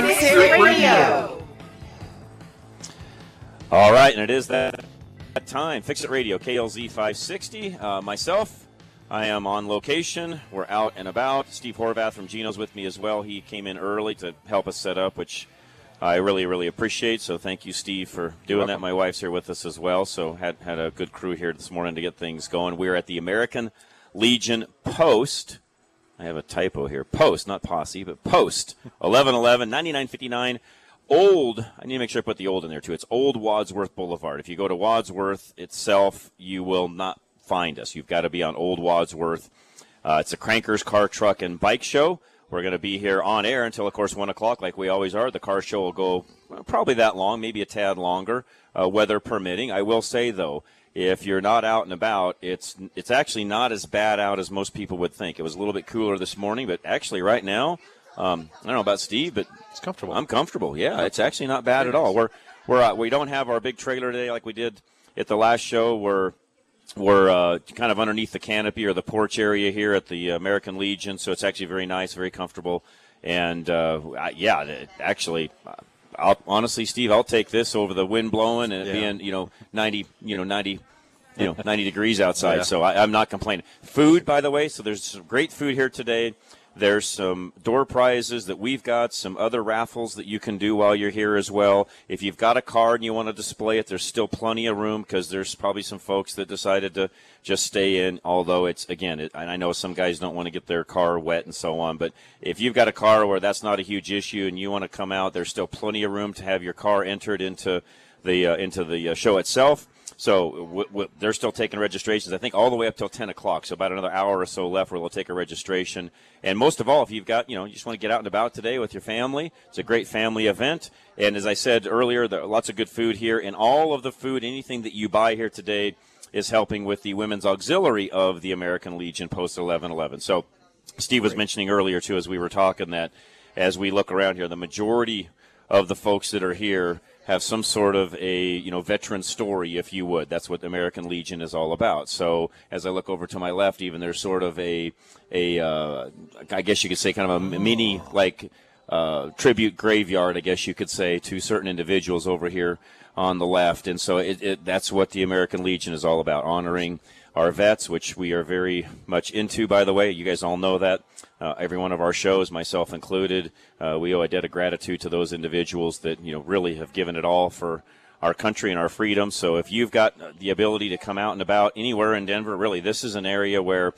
Fix It Radio. All right, and it is that, that time. Fix It Radio, KLZ 560. Uh, myself, I am on location. We're out and about. Steve Horvath from Geno's with me as well. He came in early to help us set up, which I really, really appreciate. So thank you, Steve, for doing that. My wife's here with us as well. So had had a good crew here this morning to get things going. We're at the American Legion Post. I have a typo here. Post, not posse, but post. 1111, 9959. Old, I need to make sure I put the old in there too. It's Old Wadsworth Boulevard. If you go to Wadsworth itself, you will not find us. You've got to be on Old Wadsworth. Uh, it's a Crankers Car, Truck, and Bike Show. We're going to be here on air until, of course, 1 o'clock, like we always are. The car show will go probably that long, maybe a tad longer, uh, weather permitting. I will say, though, if you're not out and about, it's it's actually not as bad out as most people would think. It was a little bit cooler this morning, but actually, right now, um, I don't know about Steve, but It's comfortable. I'm comfortable. Yeah, it's actually not bad at all. We're we're uh, we don't have our big trailer today like we did at the last show. We're we're uh, kind of underneath the canopy or the porch area here at the American Legion, so it's actually very nice, very comfortable, and uh, yeah, it- actually. I'll, honestly, Steve, I'll take this over the wind blowing and it Yeah. being, you know, ninety, you know, ninety, you know, ninety degrees outside. Yeah. So I, I'm not complaining. Food, by the way, so there's some great food here today. There's some door prizes that we've got, some other raffles that you can do while you're here as well. If you've got a card and you want to display it, there's still plenty of room because there's probably some folks that decided to just stay in. Although it's again, it, I know some guys don't want to get their car wet and so on. But if you've got a car where that's not a huge issue and you want to come out, there's still plenty of room to have your car entered into the uh, into the uh, show itself. So w- w- they're still taking registrations. I think all the way up till 10 o'clock. So about another hour or so left where they'll take a registration. And most of all, if you've got, you know, you just want to get out and about today with your family, it's a great family event. And as I said earlier, there are lots of good food here. And all of the food, anything that you buy here today, is helping with the women's auxiliary of the American Legion Post 1111. So Steve was mentioning earlier too, as we were talking, that as we look around here, the majority of the folks that are here have some sort of a you know veteran story, if you would. That's what the American Legion is all about. So as I look over to my left, even there's sort of a a uh, I guess you could say kind of a mini like uh, tribute graveyard, I guess you could say, to certain individuals over here on the left. And so it, it, that's what the American Legion is all about, honoring our vets, which we are very much into, by the way. You guys all know that. Uh, every one of our shows, myself included, uh, we owe a debt of gratitude to those individuals that, you know, really have given it all for our country and our freedom. So if you've got the ability to come out and about anywhere in Denver, really, this is an area where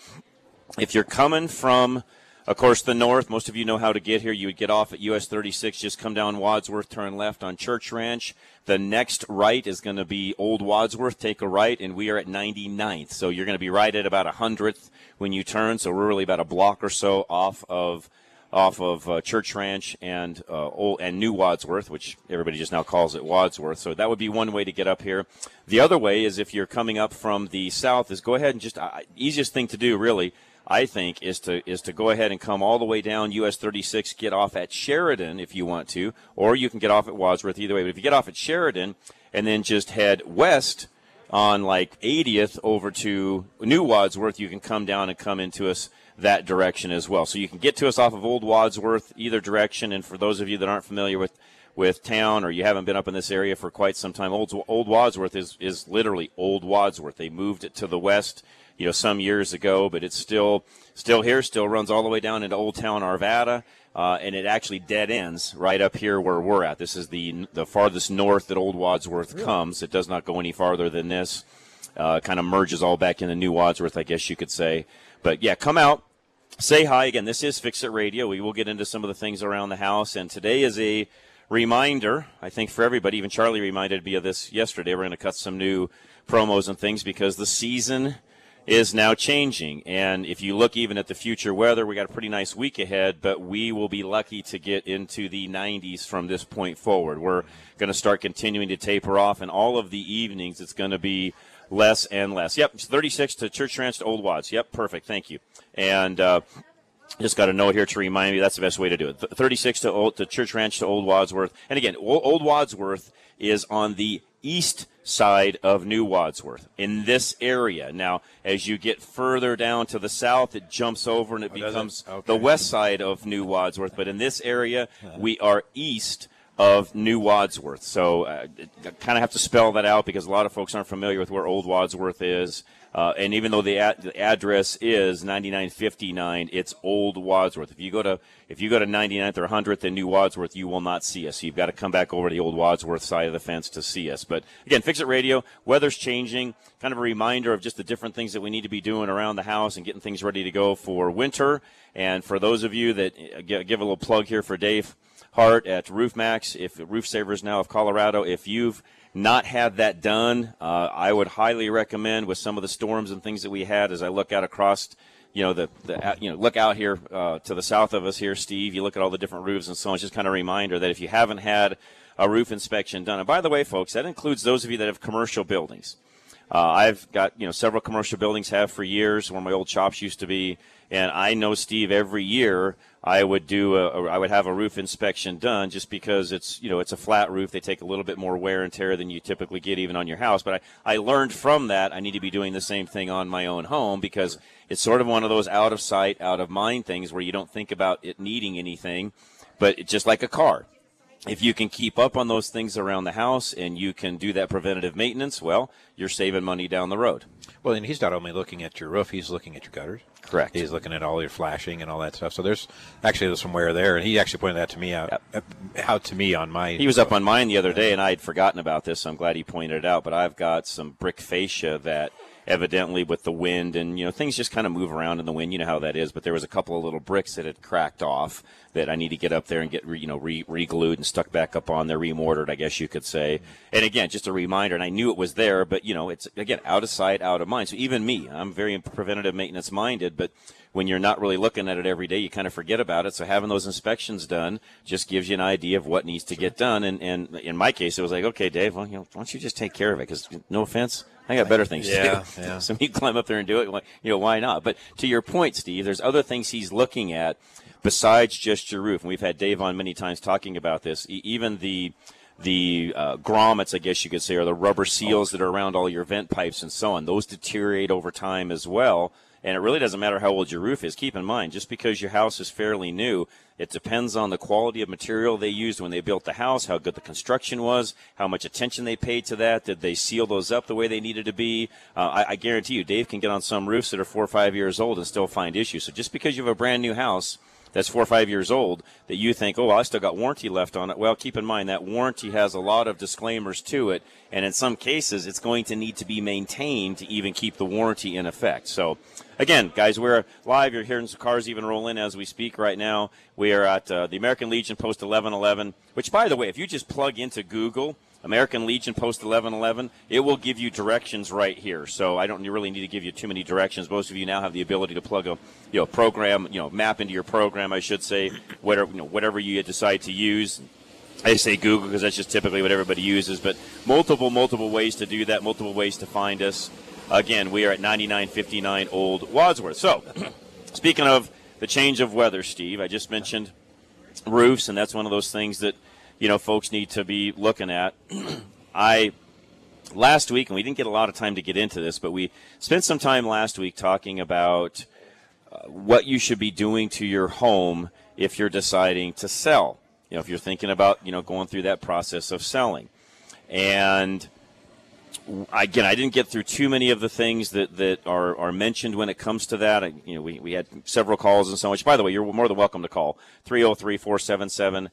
if you're coming from, of course, the north, most of you know how to get here. You would get off at US 36, just come down Wadsworth, turn left on Church Ranch. The next right is going to be Old Wadsworth, take a right, and we are at 99th. So you're going to be right at about a hundredth when you turn. So we're really about a block or so off of off of uh, Church Ranch and uh, old and New Wadsworth, which everybody just now calls it Wadsworth. So that would be one way to get up here. The other way is if you're coming up from the south, is go ahead and just uh, easiest thing to do really. I think is to is to go ahead and come all the way down US 36, get off at Sheridan if you want to, or you can get off at Wadsworth either way. But if you get off at Sheridan and then just head west on like 80th over to New Wadsworth, you can come down and come into us that direction as well. So you can get to us off of Old Wadsworth either direction. And for those of you that aren't familiar with with town or you haven't been up in this area for quite some time, Old Old Wadsworth is is literally Old Wadsworth. They moved it to the west, you know, some years ago, but it's still still here. Still runs all the way down into Old Town Arvada. Uh, and it actually dead ends right up here where we're at. This is the the farthest north that Old Wadsworth comes. It does not go any farther than this. Uh, kind of merges all back into New Wadsworth, I guess you could say. But yeah, come out, say hi again. This is Fix It Radio. We will get into some of the things around the house, and today is a reminder. I think for everybody. Even Charlie reminded me of this yesterday. We're going to cut some new promos and things because the season is now changing. And if you look even at the future weather, we got a pretty nice week ahead, but we will be lucky to get into the 90s from this point forward. We're going to start continuing to taper off, and all of the evenings it's going to be less and less. Yep, 36 to Church Ranch to Old Wads. Yep, perfect. Thank you. And uh, just got a note here to remind me that's the best way to do it. 36 to Old to Church Ranch to Old Wadsworth. And again, Old Wadsworth is on the east side of New Wadsworth in this area. Now, as you get further down to the south, it jumps over and it Oh, becomes it? Okay. the west side of New Wadsworth. But in this area, we are east of New Wadsworth. So uh, I kind of have to spell that out because a lot of folks aren't familiar with where Old Wadsworth is. Uh, and even though the, ad- the address is 9959, it's Old Wadsworth. If you go to if you go to 99th or 100th in New Wadsworth, you will not see us. You've got to come back over to the Old Wadsworth side of the fence to see us. But again, Fix It Radio, weather's changing. Kind of a reminder of just the different things that we need to be doing around the house and getting things ready to go for winter. And for those of you that uh, give a little plug here for Dave Hart at Roof Maxx, if Roof Savers now of Colorado, if you've not had that done, uh, I would highly recommend with some of the storms and things that we had as I look out across, you know, the, the you know, look out here uh, to the south of us here, Steve. You look at all the different roofs and so on. It's just kind of a reminder that if you haven't had a roof inspection done, and by the way, folks, that includes those of you that have commercial buildings. Uh, I've got you know several commercial buildings have for years where my old shops used to be, and I know Steve every year I would do a, I would have a roof inspection done just because it's you know it's a flat roof. They take a little bit more wear and tear than you typically get even on your house. But I, I learned from that I need to be doing the same thing on my own home because it's sort of one of those out of sight out of mind things where you don't think about it needing anything but it's just like a car if you can keep up on those things around the house and you can do that preventative maintenance, well, you're saving money down the road. Well, and he's not only looking at your roof; he's looking at your gutters. Correct. He's looking at all your flashing and all that stuff. So there's actually there's some wear there, and he actually pointed that to me out, out to me on my. He was up on mine the other day, and I had forgotten about this, so I'm glad he pointed it out. But I've got some brick fascia that evidently with the wind and you know things just kind of move around in the wind you know how that is but there was a couple of little bricks that had cracked off that i need to get up there and get re, you know re, re-glued and stuck back up on there remortared i guess you could say and again just a reminder and i knew it was there but you know it's again out of sight out of mind so even me i'm very preventative maintenance minded but when you're not really looking at it every day, you kind of forget about it. So having those inspections done just gives you an idea of what needs to get done. And, and in my case, it was like, okay, Dave, well, you know, why don't you just take care of it? Because no offense, I got better things Yeah, to do. yeah. so me climb up there and do it. You know, why not? But to your point, Steve, there's other things he's looking at besides just your roof. And we've had Dave on many times talking about this. E- even the the uh, grommets, I guess you could say, or the rubber seals that are around all your vent pipes and so on. Those deteriorate over time as well. And it really doesn't matter how old your roof is. Keep in mind, just because your house is fairly new, it depends on the quality of material they used when they built the house, how good the construction was, how much attention they paid to that. Did they seal those up the way they needed to be? Uh, I, I guarantee you, Dave can get on some roofs that are four or five years old and still find issues. So just because you have a brand new house, that's four or five years old that you think, oh, well, I still got warranty left on it. Well, keep in mind that warranty has a lot of disclaimers to it, and in some cases, it's going to need to be maintained to even keep the warranty in effect. So, again, guys, we're live. You're hearing some cars even roll in as we speak right now. We are at uh, the American Legion Post 1111, which, by the way, if you just plug into Google, American Legion Post 1111, it will give you directions right here. So I don't really need to give you too many directions. Most of you now have the ability to plug a you know program, you know, map into your program, I should say, whatever you know, whatever you decide to use. I say Google because that's just typically what everybody uses, but multiple, multiple ways to do that, multiple ways to find us. Again, we are at 9959 Old Wadsworth. So, speaking of the change of weather, Steve, I just mentioned roofs, and that's one of those things that you know folks need to be looking at. I last week, and we didn't get a lot of time to get into this, but we spent some time last week talking about uh, what you should be doing to your home if you're deciding to sell. You know, if you're thinking about you know going through that process of selling, and again, I didn't get through too many of the things that, that are, are mentioned when it comes to that. I, you know, we, we had several calls and so much. By the way, you're more than welcome to call 303-477-5600,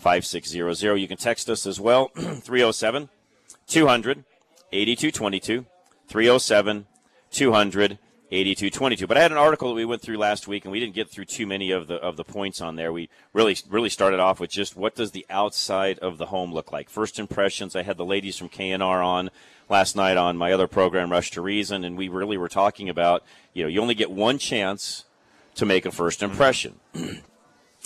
303-477-5600. You can text us as well, 307 200 8222, 307 200 8222. But I had an article that we went through last week, and we didn't get through too many of the of the points on there. We really really started off with just what does the outside of the home look like? First impressions. I had the ladies from KNR on last night on my other program, Rush to Reason, and we really were talking about you know you only get one chance to make a first impression.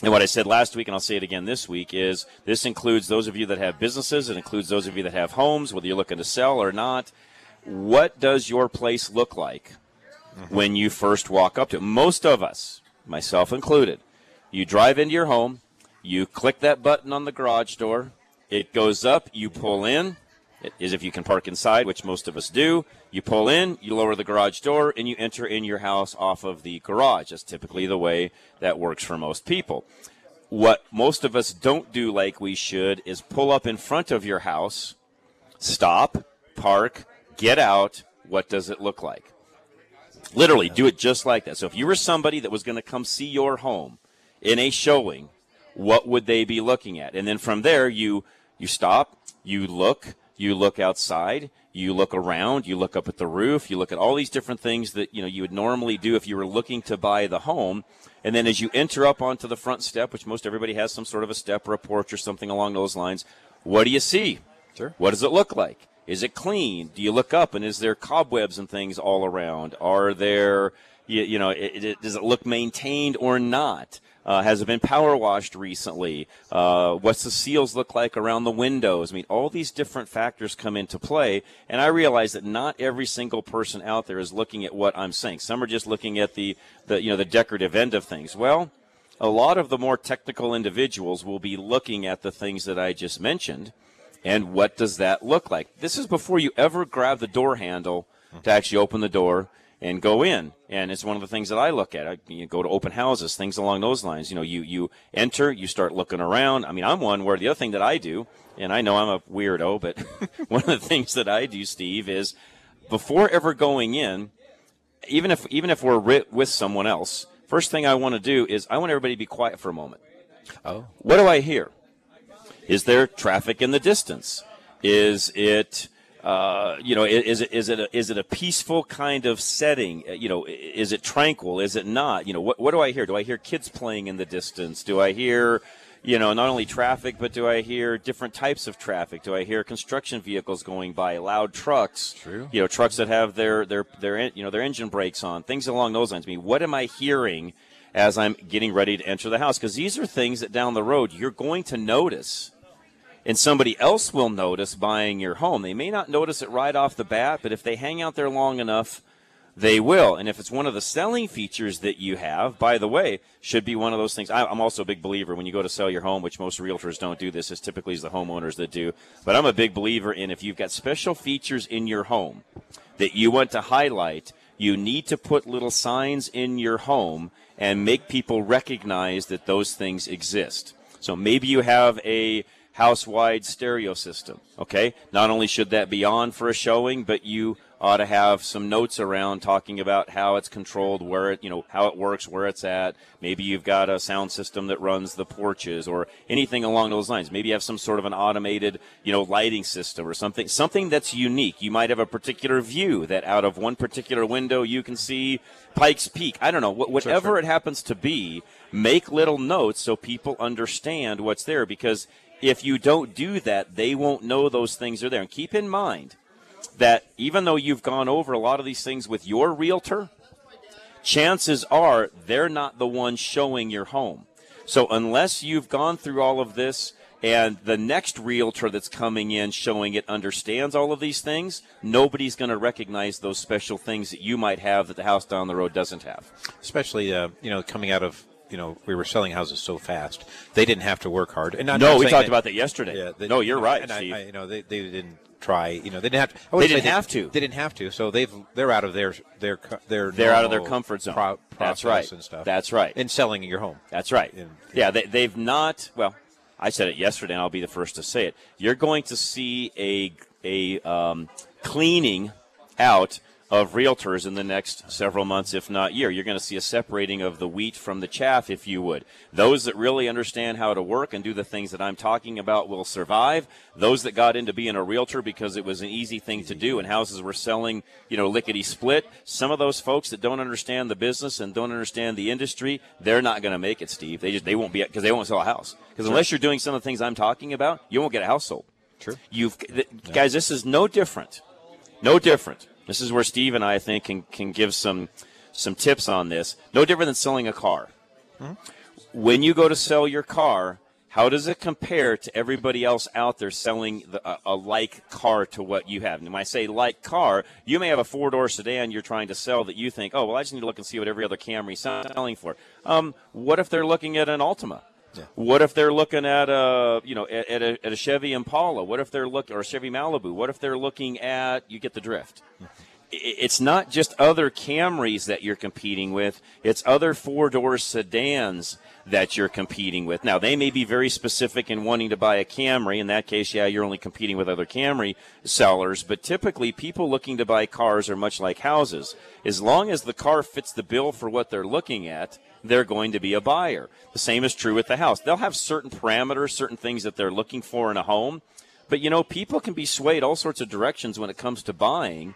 And what I said last week, and I'll say it again this week, is this includes those of you that have businesses, it includes those of you that have homes, whether you're looking to sell or not. What does your place look like mm-hmm. when you first walk up to it? Most of us, myself included, you drive into your home, you click that button on the garage door, it goes up, you pull in, it is if you can park inside, which most of us do. You pull in, you lower the garage door, and you enter in your house off of the garage. That's typically the way that works for most people. What most of us don't do like we should is pull up in front of your house, stop, park, get out. What does it look like? Literally, do it just like that. So if you were somebody that was going to come see your home in a showing, what would they be looking at? And then from there, you you stop, you look, you look outside, you look around, you look up at the roof, you look at all these different things that you know you would normally do if you were looking to buy the home. And then as you enter up onto the front step, which most everybody has some sort of a step or a porch or something along those lines, what do you see? Sure. What does it look like? Is it clean? Do you look up and is there cobwebs and things all around? Are there you, you know, it, it, does it look maintained or not? Uh, has it been power washed recently? Uh, what's the seals look like around the windows? I mean, all these different factors come into play, and I realize that not every single person out there is looking at what I'm saying. Some are just looking at the, the you know the decorative end of things. Well, a lot of the more technical individuals will be looking at the things that I just mentioned, and what does that look like? This is before you ever grab the door handle to actually open the door and go in. And it's one of the things that I look at. I you go to open houses, things along those lines. You know, you, you enter, you start looking around. I mean, I'm one where the other thing that I do, and I know I'm a weirdo, but one of the things that I do, Steve, is before ever going in, even if, even if we're with someone else, first thing I want to do is I want everybody to be quiet for a moment. Oh. What do I hear? Is there traffic in the distance? Is it, uh, you know, is it is it a, is it a peaceful kind of setting? Uh, you know, is it tranquil? Is it not? You know, what what do I hear? Do I hear kids playing in the distance? Do I hear, you know, not only traffic, but do I hear different types of traffic? Do I hear construction vehicles going by, loud trucks? True. You know, trucks that have their their their you know their engine brakes on, things along those lines. I mean, what am I hearing as I'm getting ready to enter the house? Because these are things that down the road you're going to notice and somebody else will notice buying your home. They may not notice it right off the bat, but if they hang out there long enough, they will. And if it's one of the selling features that you have, by the way, should be one of those things. I'm also a big believer when you go to sell your home, which most realtors don't do this, it's typically the homeowners that do. But I'm a big believer in if you've got special features in your home that you want to highlight, you need to put little signs in your home and make people recognize that those things exist. So maybe you have a house-wide stereo system. Okay, not only should that be on for a showing, but you ought to have some notes around talking about how it's controlled, where it, you know, how it works, where it's at. Maybe you've got a sound system that runs the porches or anything along those lines. Maybe you have some sort of an automated, you know, lighting system or something, something that's unique. You might have a particular view that out of one particular window you can see Pikes Peak. I don't know, whatever sure, sure. it happens to be, make little notes so people understand what's there because if you don't do that, they won't know those things are there. And keep in mind that even though you've gone over a lot of these things with your realtor, chances are they're not the one showing your home. So unless you've gone through all of this and the next realtor that's coming in showing it understands all of these things, nobody's going to recognize those special things that you might have that the house down the road doesn't have. Especially, uh, you know, coming out of you know we were selling houses so fast they didn't have to work hard. And no, we talked that, about that yesterday. Yeah, they, no, you're right. And I, I, you know they, they didn't try. You know they didn't have. To, they didn't have to. They didn't have to. So they've they're out of their their their they're out of their comfort zone. Pro, That's right. And stuff. That's right. In selling your home. That's right. In, yeah, they, they've not. Well, I said it yesterday, and I'll be the first to say it. You're going to see a a um, cleaning out of realtors in the next several months, if not year. You're going to see a separating of the wheat from the chaff, if you would. Those that really understand how to work and do the things that I'm talking about will survive. Those that got into being a realtor because it was an easy thing to do and houses were selling, you know, lickety split. Some of those folks that don't understand the business and don't understand the industry, they're not going to make it, Steve. They just they won't be because they won't sell a house. Because sure. unless you're doing some of the things I'm talking about, you won't get a house sold. True. You've th- yeah. guys, this is no different. No different this is where Steve and I, I think can, can give some some tips on this. No different than selling a car. Mm-hmm. When you go to sell your car, how does it compare to everybody else out there selling the, a, a, like car to what you have? And when I say like car, you may have a four door sedan you're trying to sell that you think, oh, well, I just need to look and see what every other Camry is selling for. Um, what if they're looking at an Altima? Yeah. What if they're looking at a you know at, at, a, at a Chevy Impala? What if they're looking or a Chevy Malibu? What if they're looking at you get the drift? Mm-hmm. It's not just other Camrys that you're competing with; it's other four door sedans that you're competing with. Now they may be very specific in wanting to buy a Camry. In that case, yeah, you're only competing with other Camry sellers. But typically, people looking to buy cars are much like houses. As long as the car fits the bill for what they're looking at they're going to be a buyer. The same is true with the house. They'll have certain parameters, certain things that they're looking for in a home. But you know, people can be swayed all sorts of directions when it comes to buying.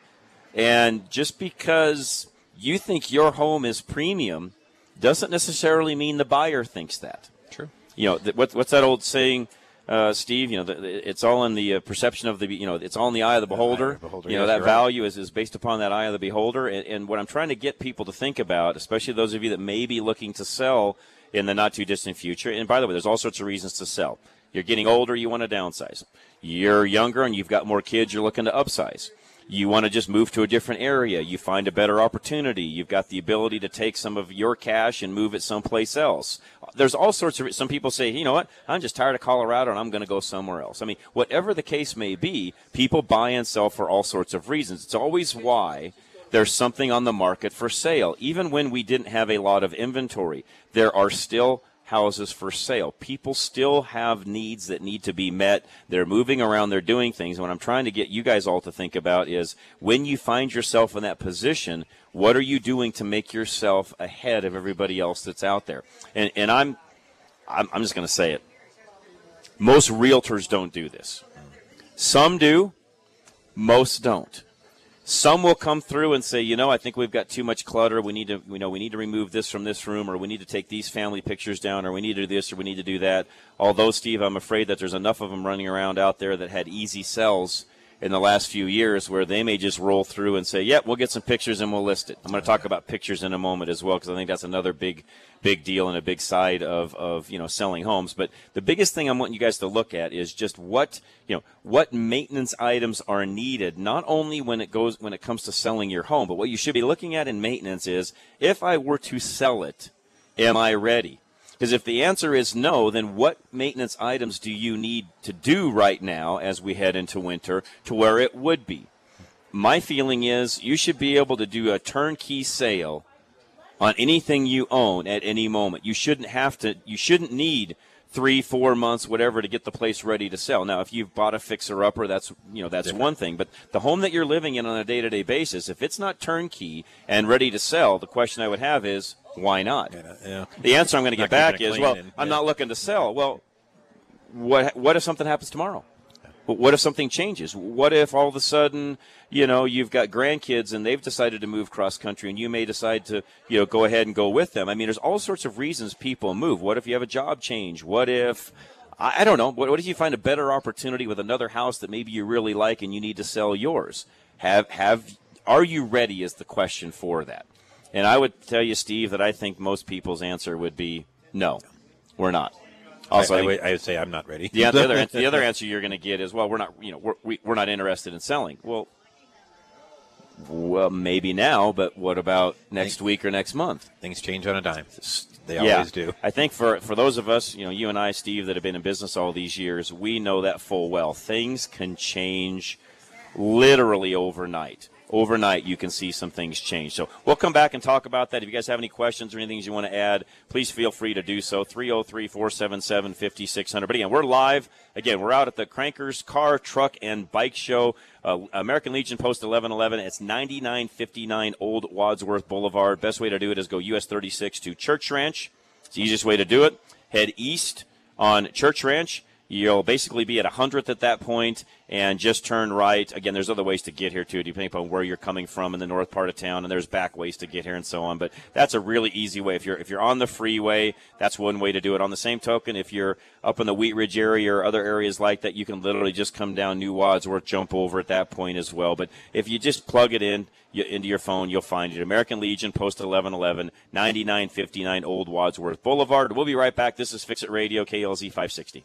And just because you think your home is premium doesn't necessarily mean the buyer thinks that. True. You know, what's that old saying? Uh, Steve. You know, the, it's all in the uh, perception of the, you know, it's all in the eye of the beholder. Of the beholder you know, that value right. is, is based upon that eye of the beholder. And, and, what I'm trying to get people to think about, especially those of you that may be looking to sell in the not too distant future. And by the way, there's all sorts of reasons to sell. You're getting older, you want to downsize. You're younger and you've got more kids, you're looking to upsize you want to just move to a different area, you find a better opportunity, you've got the ability to take some of your cash and move it someplace else. There's all sorts of some people say, you know what, I'm just tired of Colorado and I'm going to go somewhere else. I mean, whatever the case may be, people buy and sell for all sorts of reasons. It's always why there's something on the market for sale. Even when we didn't have a lot of inventory, there are still houses for sale. People still have needs that need to be met. They're moving around, they're doing things. And what I'm trying to get you guys all to think about is when you find yourself in that position, what are you doing to make yourself ahead of everybody else that's out there? And, and I'm, I'm, I'm just going to say it. Most realtors don't do this. Some do, most don't. Some will come through and say, you know, I think we've got too much clutter. We need to, you know, we need to remove this from this room, or we need to take these family pictures down, or we need to do this, or we need to do that. Although, Steve, I'm afraid that there's enough of them running around out there that had easy sells in the last few years where they may just roll through and say, "Yep, yeah, we'll get some pictures and we'll list it." I'm going to talk about pictures in a moment as well because I think that's another big, big deal and a big side of of you know selling homes. But the biggest thing I'm wanting you guys to look at is just what you know what maintenance items are needed, not only when it goes when it comes to selling your home, but what you should be looking at in maintenance is if I were to sell it, am I ready? Because if the answer is no, then what maintenance items do you need to do right now as we head into winter to where it would be? My feeling is you should be able to do a turnkey sale on anything you own at any moment. You shouldn't have to, you shouldn't need three, four months, whatever, to get the place ready to sell. Now, if you've bought a fixer upper, that's you know that's Different. one thing. But the home that you're living in on a day to day basis, if it's not turnkey and ready to sell, the question I would have is why not? Yeah, yeah. The answer I'm going to get back is, well, and, I'm not looking to sell. Well, what what if something happens tomorrow? But what if something changes? What if all of a sudden, you know, you've got grandkids and they've decided to move cross country and you may decide to, you know, go ahead and go with them? I mean, there's all sorts of reasons people move. What if you have a job change? What if, I, don't know, what, what if you find a better opportunity with another house that maybe you really like and you need to sell yours? Have, have, are you ready is the question for that. And I would tell you, Steve, that I think most people's answer would be no, we're not. Also, I, I, would, I would say I'm not ready. Yeah, the other the other answer you're going to get is, well, we're not, you know, we're we, are we are not interested in selling. Well, well, maybe now, but what about next week or next month? Things change on a dime. They yeah, always do. I think for for those of us, you know, you and I, Steve, that have been in business all these years, we know that full well. Things can change literally overnight overnight you can see some things change. So we'll come back and talk about that. If you guys have any questions or anything you want to add, please feel free to do so. 303 477 5600. But again, we're live. Again, we're out at the Crankers Car, Truck, and Bike Show. Uh, American Legion Post 1111. It's 9959 Old Wadsworth Boulevard. Best way to do it is go US 36 to Church Ranch. It's the easiest way to do it. Head east on Church Ranch You'll basically be at 100th at that point and just turn right. Again, there's other ways to get here too, depending upon where you're coming from in the north part of town, and there's back ways to get here and so on. But that's a really easy way. If you're if you're on the freeway, that's one way to do it. On the same token, if you're up in the Wheat Ridge area or other areas like that, you can literally just come down New Wadsworth, jump over at that point as well. But if you just plug it in you, into your phone, you'll find it. American Legion, Post 1111, 9959 Old Wadsworth Boulevard. We'll be right back. This is Fix It Radio, KLZ 560.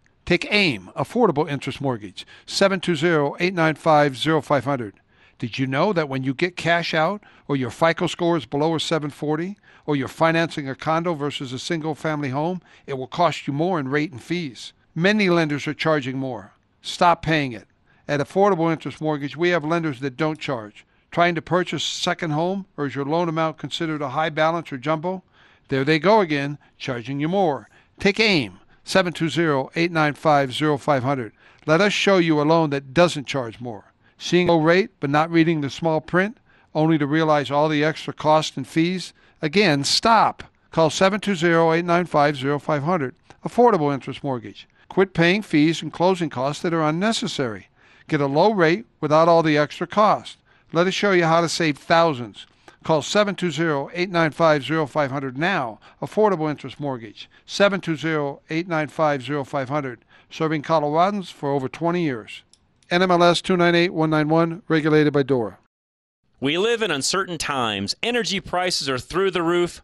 Take AIM, Affordable Interest Mortgage, 720-895-0500. Did you know that when you get cash out or your FICO score is below a 740 or you're financing a condo versus a single family home, it will cost you more in rate and fees? Many lenders are charging more. Stop paying it. At Affordable Interest Mortgage, we have lenders that don't charge. Trying to purchase a second home or is your loan amount considered a high balance or jumbo? There they go again, charging you more. Take AIM. 720-895-0500. Let us show you a loan that doesn't charge more. Seeing low rate but not reading the small print, only to realize all the extra costs and fees? Again, stop. Call 720-895-0500. Affordable interest mortgage. Quit paying fees and closing costs that are unnecessary. Get a low rate without all the extra cost. Let us show you how to save thousands. Call 720-895-0500 now. Affordable interest mortgage. 720-895-0500. Serving Coloradans for over 20 years. NMLS 298191, regulated by DORA. We live in uncertain times. Energy prices are through the roof,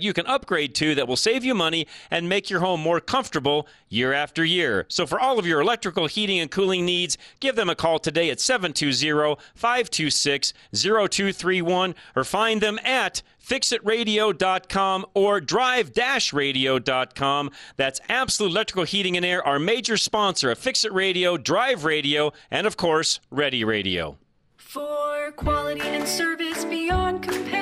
you can upgrade to that will save you money and make your home more comfortable year after year. So for all of your electrical heating and cooling needs, give them a call today at 720-526-0231 or find them at fixitradio.com or drive-radio.com. That's Absolute Electrical Heating and Air, our major sponsor of Fix It Radio, Drive Radio, and of course, Ready Radio. For quality and service beyond compare,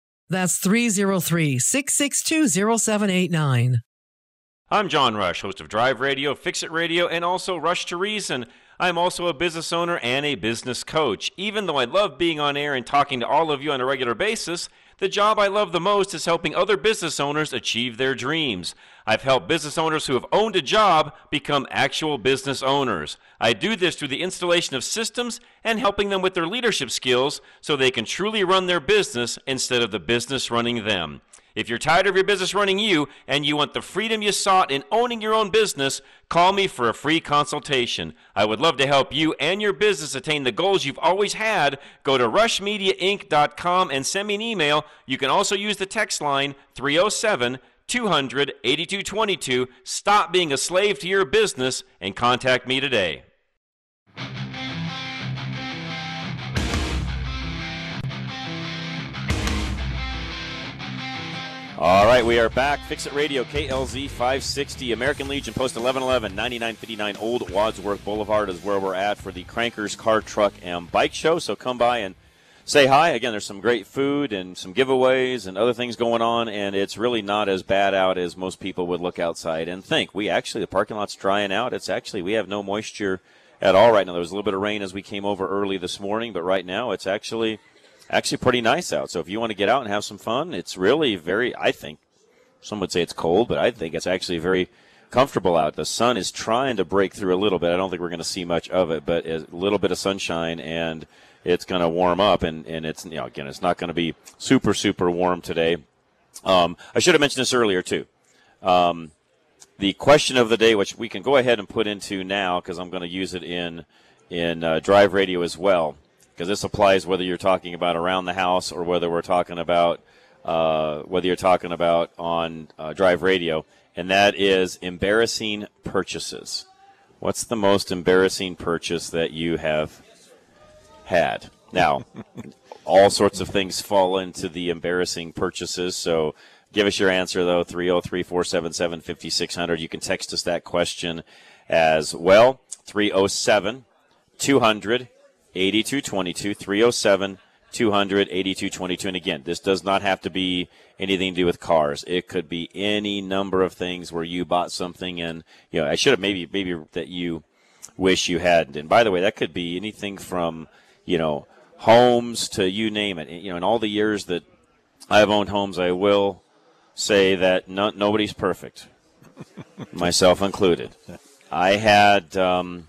That's 303 662 0789. I'm John Rush, host of Drive Radio, Fix It Radio, and also Rush to Reason. I'm also a business owner and a business coach. Even though I love being on air and talking to all of you on a regular basis, the job I love the most is helping other business owners achieve their dreams. I've helped business owners who have owned a job become actual business owners. I do this through the installation of systems and helping them with their leadership skills so they can truly run their business instead of the business running them. If you're tired of your business running you and you want the freedom you sought in owning your own business, call me for a free consultation. I would love to help you and your business attain the goals you've always had. Go to rushmediainc.com and send me an email. You can also use the text line 307 200 8222. Stop being a slave to your business and contact me today. All right, we are back. Fix It Radio, KLZ 560, American Legion, Post 1111, 9959 Old Wadsworth Boulevard is where we're at for the Crankers Car, Truck, and Bike Show. So come by and say hi. Again, there's some great food and some giveaways and other things going on, and it's really not as bad out as most people would look outside and think. We actually, the parking lot's drying out. It's actually, we have no moisture at all right now. There was a little bit of rain as we came over early this morning, but right now it's actually actually pretty nice out. So if you want to get out and have some fun, it's really very, I think, some would say it's cold, but I think it's actually very comfortable out. The sun is trying to break through a little bit. I don't think we're going to see much of it, but a little bit of sunshine and it's going to warm up and, and it's, you know, again, it's not going to be super, super warm today. Um, I should have mentioned this earlier too. Um, the question of the day, which we can go ahead and put into now because I'm going to use it in, in uh, drive radio as well because this applies whether you're talking about around the house or whether we're talking about uh, whether you're talking about on uh, drive radio, and that is embarrassing purchases. What's the most embarrassing purchase that you have had? Now, all sorts of things fall into the embarrassing purchases. So give us your answer, though, 303 477 5600. You can text us that question as well, 307 200 8222 307 200 8222 and again this does not have to be anything to do with cars. It could be any number of things where you bought something and you know i should have maybe maybe that you wish you hadn't. And by the way that could be anything from you know homes to you name it. You know in all the years that i've owned homes i will say that no, nobody's perfect myself included. I had um,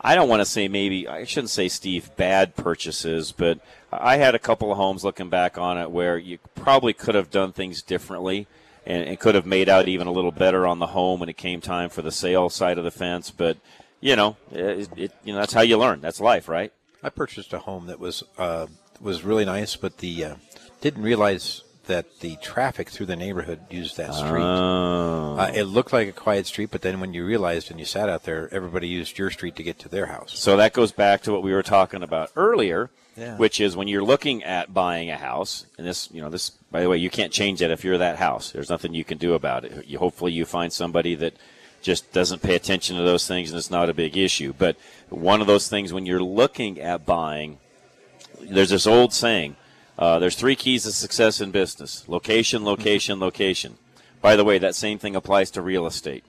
I don't want to say maybe I shouldn't say Steve bad purchases, but I had a couple of homes looking back on it where you probably could have done things differently and, and could have made out even a little better on the home when it came time for the sale side of the fence. But you know, it, it you know that's how you learn. That's life, right? I purchased a home that was uh, was really nice, but the uh, didn't realize that the traffic through the neighborhood used that street. Oh. Uh, it looked like a quiet street, but then when you realized and you sat out there, everybody used your street to get to their house. So that goes back to what we were talking about earlier, Yeah. which is when you're looking at buying a house, and this, you know, this, by the way, you can't change that if you're that house. There's nothing you can do about it. You, hopefully, you find somebody that just doesn't pay attention to those things, and it's not a big issue. But one of those things when you're looking at buying, there's this old saying. Uh, there's three keys to success in business: location, location, location. By the way, that same thing applies to real estate.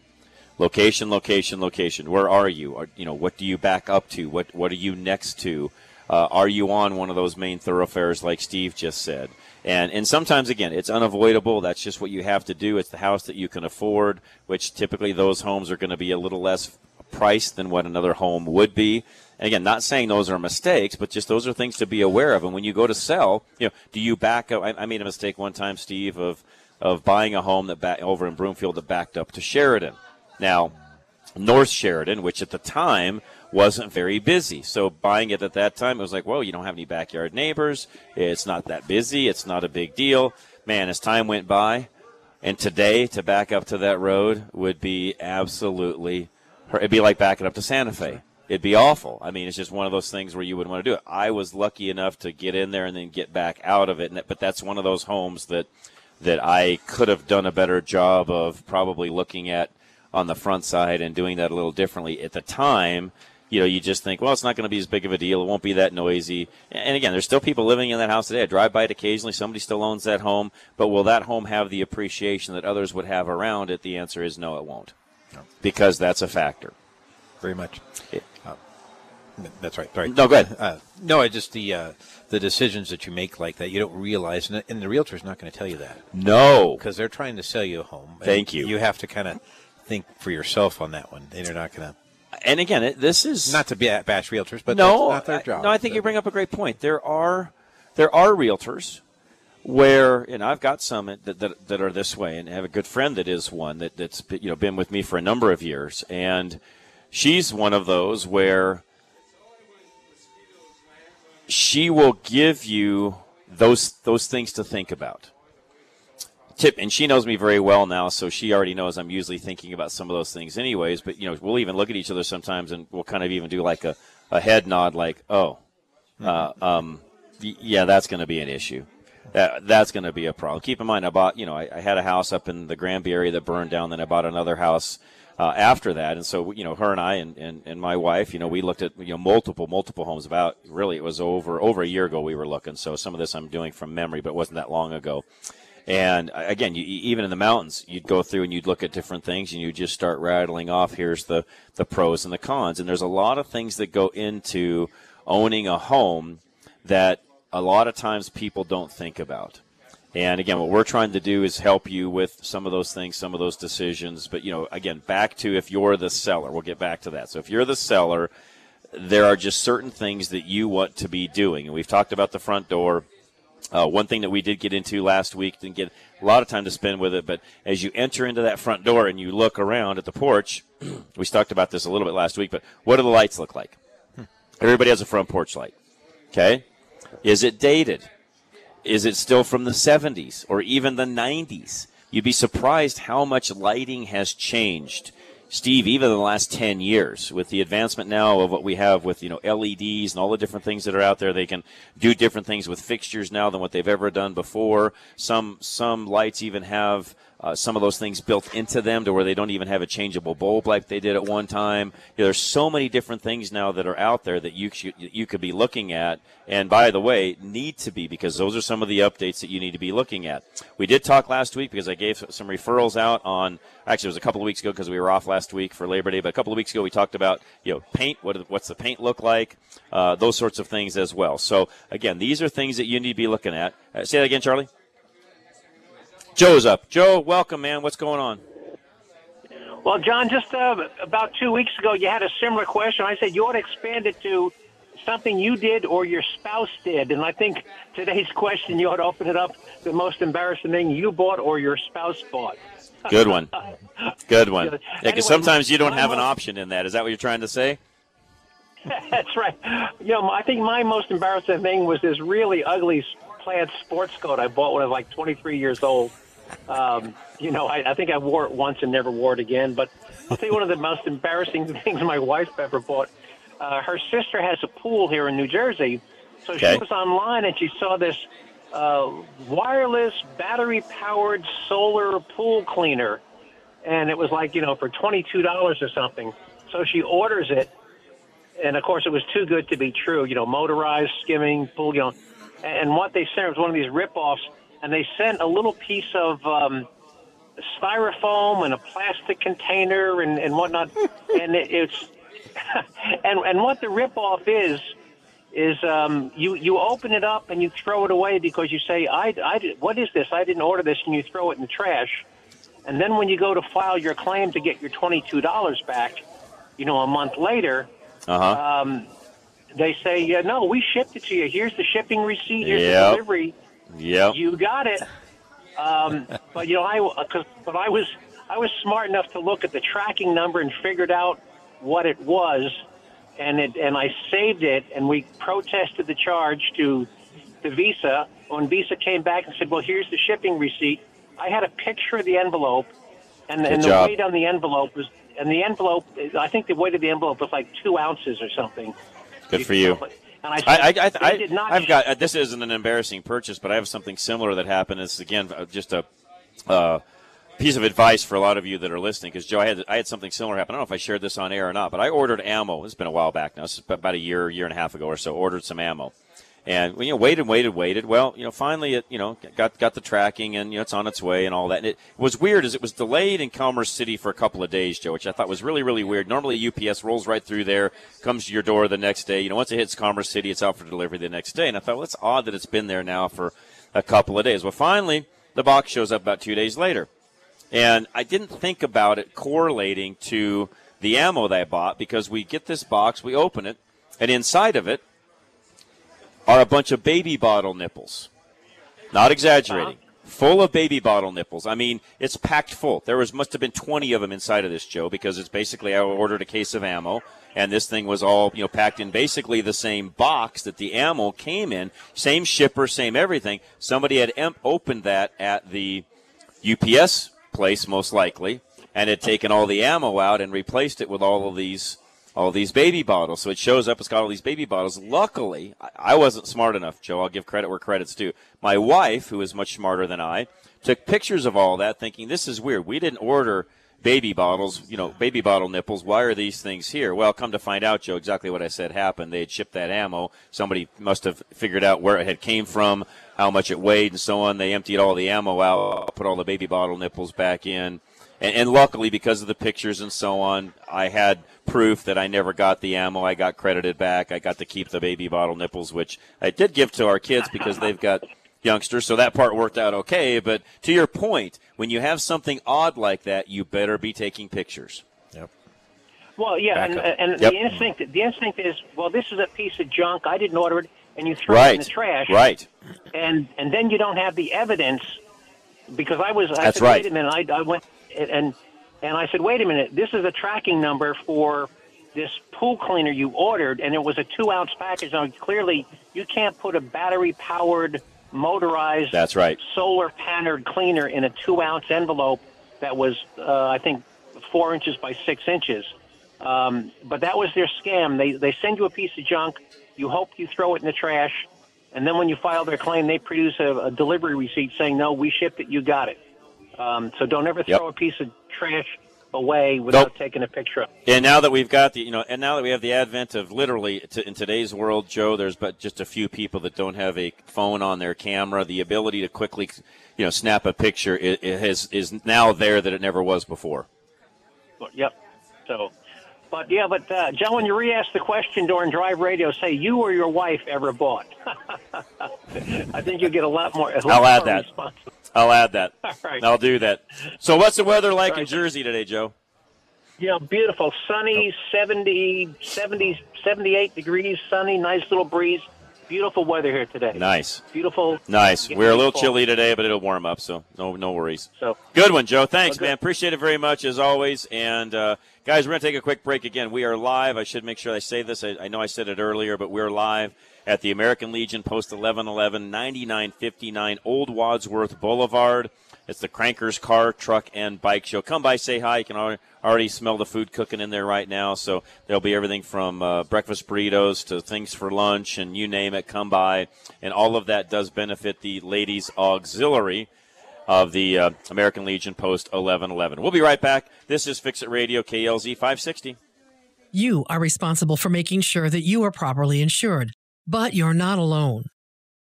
Location, location, location. Where are you? Are, you know, what do you back up to? What What are you next to? Uh, are you on one of those main thoroughfares, like Steve just said? And and sometimes again, it's unavoidable. That's just what you have to do. It's the house that you can afford, which typically those homes are going to be a little less priced than what another home would be. And again, not saying those are mistakes, but just those are things to be aware of. And when you go to sell, you know, do you back up? I, I made a mistake one time, Steve, of of buying a home that back over in Broomfield that backed up to Sheridan. Now, North Sheridan, which at the time wasn't very busy. So buying it at that time, it was like, well, you don't have any backyard neighbors. It's not that busy. It's not a big deal. Man, as time went by, and today to back up to that road would be absolutely, it'd be like backing up to Santa Fe. It'd be awful. I mean, it's just one of those things where you wouldn't want to do it. I was lucky enough to get in there and then get back out of it. That- But that's one of those homes that that I could have done a better job of probably looking at on the front side and doing that a little differently at the time. you know, you just think, well, it's not going to be as big of a deal. It won't be that noisy. And again, there's still people living in that house today. I drive by it occasionally. Somebody still owns that home. But will that home have the appreciation that others would have around it? The answer is no, it won't. Because that's a factor. Very much. Uh, that's right. Sorry. No, go ahead. Uh, no, I just the uh, the decisions that you make like that you don't realize, and, and the realtor's not going to tell you that. No, because they're trying to sell you a home. Thank you. You have to kind of think for yourself on that one. They're not going to. And again, it, this is not to be bash realtors, but no, that's not their job. I, no, I think you bring up a great point. There are there are realtors where, and I've got some that, that, that are this way, and I have a good friend that is one that, that's you know been with me for a number of years, and she's one of those where she will give you those those things to think about. Tip, and she knows me very well now, so she already knows I'm usually thinking about some of those things, anyways. But you know, we'll even look at each other sometimes, and we'll kind of even do like a, a head nod, like, "Oh, uh, um, yeah, that's going to be an issue. That that's going to be a problem." Keep in mind, I bought, you know, I, I had a house up in the Granby area that burned down. Then I bought another house uh, after that, and so you know, her and I and, and, and my wife, you know, we looked at you know multiple multiple homes. About really, it was over over a year ago we were looking. So some of this I'm doing from memory, but it wasn't that long ago. And uh, again, you, even in the mountains, you'd go through and you'd look at different things, and you just start rattling off. Here's the the pros and the cons, and there's a lot of things that go into owning a home that a lot of times people don't think about. And again, what we're trying to do is help you with some of those things, some of those decisions. But you know, again, back to if you're the seller, we'll get back to that. So if you're the seller, there are just certain things that you want to be doing, and we've talked about the front door. Uh, one thing that we did get into last week, didn't get a lot of time to spend with it, but as you enter into that front door and you look around at the porch, we talked about this a little bit last week, but what do the lights look like? Everybody has a front porch light. Okay? Is it dated? Is it still from the 70s or even the 90s? You'd be surprised how much lighting has changed. Steve, even in the last 10 years, with the advancement now of what we have with, you know, LEDs and all the different things that are out there, they can do different things with fixtures now than what they've ever done before. Some, some lights even have uh, some of those things built into them to where they don't even have a changeable bulb like they did at one time. You know, there's so many different things now that are out there that you you could be looking at, and by the way, need to be because those are some of the updates that you need to be looking at. We did talk last week because I gave some referrals out on. Actually, it was a couple of weeks ago because we were off last week for Labor Day, but a couple of weeks ago we talked about you know paint. What what's the paint look like? Uh, those sorts of things as well. So again, these are things that you need to be looking at. Uh, say that again, Charlie. Joe's up. Joe, welcome, man. What's going on? Well, John, just uh, about two weeks ago, you had a similar question. I said you ought to expand it to something you did or your spouse did. And I think today's question, you ought to open it up the most embarrassing thing you bought or your spouse bought. Good one. Good one. Yeah, because Anyway, sometimes you don't have an option in that. Is that what you're trying to say? That's right. You know, I think my most embarrassing thing was this really ugly plaid sports coat I bought when I was like 23 years old. Um, you know, I, I think I wore it once and never wore it again. But I'll tell you one of the most embarrassing things my wife ever bought. Uh, her sister has a pool here in New Jersey, so Okay. she was online and she saw this uh, wireless, battery-powered solar pool cleaner, and it was like you know for twenty-two dollars or something. So she orders it, and of course it was too good to be true. You know, motorized skimming pool. You know, and what they sent was one of these rip-offs, and they sent a little piece of um, styrofoam and a plastic container and, and whatnot, and it, it's and and what the rip-off is is um, you you open it up and you throw it away because you say I, I did- what is this? I didn't order this and you throw it in the trash, and then when you go to file your claim to get your twenty-two dollars back, you know a month later Uh huh. um, they say, yeah, no, we shipped it to you. Here's the shipping receipt. Here's Yep. the delivery. Yeah, You got it. Um, but you know, I cause, but I was I was smart enough to look at the tracking number and figured out what it was, and it and I saved it, and we protested the charge to the Visa. When Visa came back and said, well, here's the shipping receipt, I had a picture of the envelope, and, Good and the weight on the envelope was, and the envelope, I think the weight of the envelope was like two ounces or something. Good for you. And I, said, I, I, I, did not I've got uh, this isn't an embarrassing purchase, but I have something similar that happened. It's again uh, just a uh, piece of advice for a lot of you that are listening, because Joe, I had I had something similar happen. I don't know if I shared this on air or not, but I ordered ammo. It's been a while back now. It's about a year, year and a half ago or so. Ordered some ammo, and you know, waited, waited, waited. Well, you know, finally, it you know got got the tracking, and you know, it's on its way, and all that. And it was weird, as it was delayed in Commerce City for a couple of days, Joe, which I thought was really, really weird. Normally, UPS rolls right through there, comes to your door the next day. You know, once it hits Commerce City, it's out for delivery the next day. And I thought, well, it's odd that it's been there now for a couple of days. Well, finally, the box shows up about two days later, and I didn't think about it correlating to the ammo that I bought because we get this box, we open it, and inside of it are a bunch of baby bottle nipples. Not exaggerating. Full of baby bottle nipples. I mean, it's packed full. There was must have been 20 of them inside of this, Joe, because it's basically I ordered a case of ammo, and this thing was all you know packed in basically the same box that the ammo came in, same shipper, same everything. Somebody had em- opened that at the UPS place, most likely, and had taken all the ammo out and replaced it with all of these all these baby bottles. So it shows up, it's got all these baby bottles. Luckily, I- wasn't smart enough, Joe. I'll give credit where credit's due. My wife, who is much smarter than I, took pictures of all that, thinking this is weird. We didn't order baby bottles, you know, baby bottle nipples. Why are these things here? Well, come to find out, Joe, exactly what I said happened. They had shipped that ammo. Somebody must have figured out where it had came from, how much it weighed, and so on. They emptied all the ammo out, put all the baby bottle nipples back in. And, and luckily, because of the pictures and so on, I had proof that I never got the ammo. I got credited back. I got to keep the baby bottle nipples, which I did give to our kids because they've got youngsters. So that part worked out okay. But to your point, when you have something odd like that, you better be taking pictures. Yep. Well, yeah, Back and, up. and Yep. the instinct the instinct is, well, this is a piece of junk. I didn't order it, and you throw it in the trash. Right. And and then you don't have the evidence because I was. I That's said, right. Wait a minute. I, I went and and I said, wait a minute. This is a tracking number for this pool cleaner you ordered, and it was a two ounce package. Now clearly, you can't put a battery powered motorized That's right. solar paneled cleaner in a two ounce envelope that was, uh, I think, four inches by six inches. Um, but that was their scam. They they send you a piece of junk. You hope you throw it in the trash, and then when you file their claim, they produce a, a delivery receipt saying, "No, we shipped it. You got it." Um, so don't ever Yep. throw a piece of trash away without Nope. taking a picture of it. And now that we've got the, you know, and now that we have the advent of literally to, in today's world, Joe, there's but just a few people that don't have a phone on their camera. The ability to quickly, you know, snap a picture i it has is now there that it never was before. Yep. So, but yeah, but uh, John, when you re-ask the question during drive radio, say you or your wife ever bought. I think you'll get a lot more. A lot I'll add that. response. I'll add that. All right. I'll do that. So, what's the weather like in Jersey today, Joe? Yeah, beautiful, sunny, 70, 70, 78 degrees, sunny, nice little breeze. Beautiful weather here today. Nice, Beautiful. nice. We're a little fall. chilly today, but it'll warm up, so no, no worries. So Good one, Joe. Thanks, Okay. man. Appreciate it very much as always. And uh, guys, we're gonna take a quick break again. We are live. I should make sure I say this. I, I know I said it earlier, but we're live at the American Legion Post 1111, 9959 Old Wadsworth Boulevard. It's the Crankers Car, Truck, and Bike Show. Come by, say hi. You can already smell the food cooking in there right now. So there'll be everything from uh, breakfast burritos to things for lunch, and you name it. Come by, and all of that does benefit the ladies' auxiliary of the uh, American Legion Post 1111. We'll be right back. This is Fix It Radio, KLZ 560. You are responsible for making sure that you are properly insured, but you're not alone.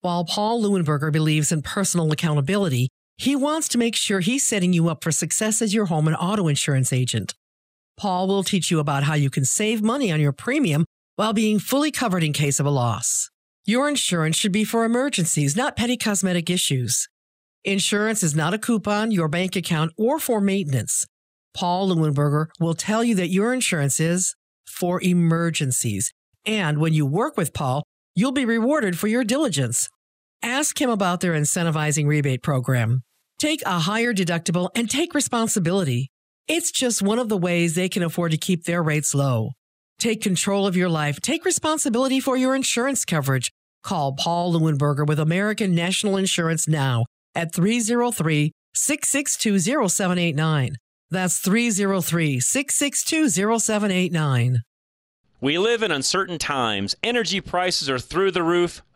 While Paul Leuenberger believes in personal accountability, he wants to make sure he's setting you up for success as your home and auto insurance agent. Paul will teach you about how you can save money on your premium while being fully covered in case of a loss. Your insurance should be for emergencies, not petty cosmetic issues. Insurance is not a coupon, your bank account, or for maintenance. Paul Leuenberger will tell you that your insurance is for emergencies. And when you work with Paul, you'll be rewarded for your diligence. Ask him about their incentivizing rebate program. Take a higher deductible and take responsibility. It's just one of the ways they can afford to keep their rates low. Take control of your life. Take responsibility for your insurance coverage. Call Paul Leuenberger with American National Insurance now at 303 662 0789. That's 303 662 0789. We live in uncertain times. Energy prices are through the roof,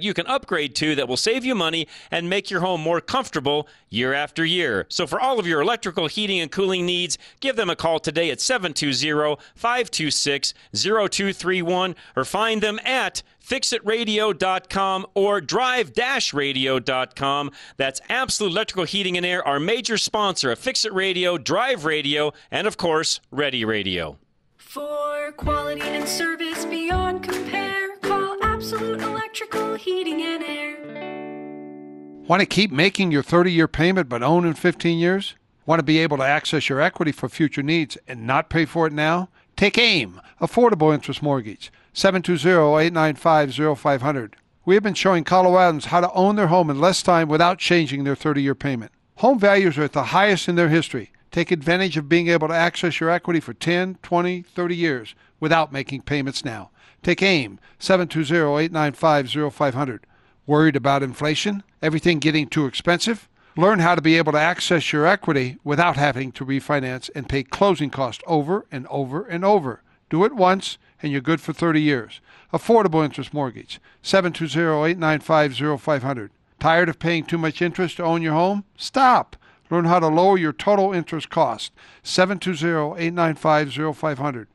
you can upgrade to that will save you money and make your home more comfortable year after year. So for all of your electrical heating and cooling needs, give them a call today at 720-526-0231 or find them at fixitradio.com or drive-radio.com. That's Absolute Electrical Heating and Air, our major sponsor of Fix It Radio, Drive Radio, and of course, Ready Radio. For quality and service beyond compare, call Absolute Electrical Heating and Air. Want to keep making your 30 year payment but own in 15 years? Want to be able to access your equity for future needs and not pay for it now? Take AIM, Affordable Interest Mortgage, 720-895-0500. We have been showing Coloradans how to own their home in less time without changing their 30-year payment. Home values are at the highest in their history. Take advantage of being able to access your equity for 10, 20, 30 years without making payments now. Take AIM, 720-895-0500. Worried about inflation? Everything getting too expensive? Learn how to be able to access your equity without having to refinance and pay closing costs over and over and over. Do it once and you're good for 30 years. Affordable interest mortgage, 720-895-0500. Tired of paying too much interest to own your home? Stop. Learn how to lower your total interest cost. 720-895-0500.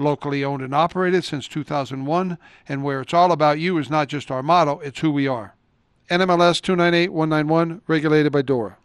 Locally owned and operated since 2001, and where it's all about you is not just our motto, it's who we are. NMLS 298191, regulated by DORA.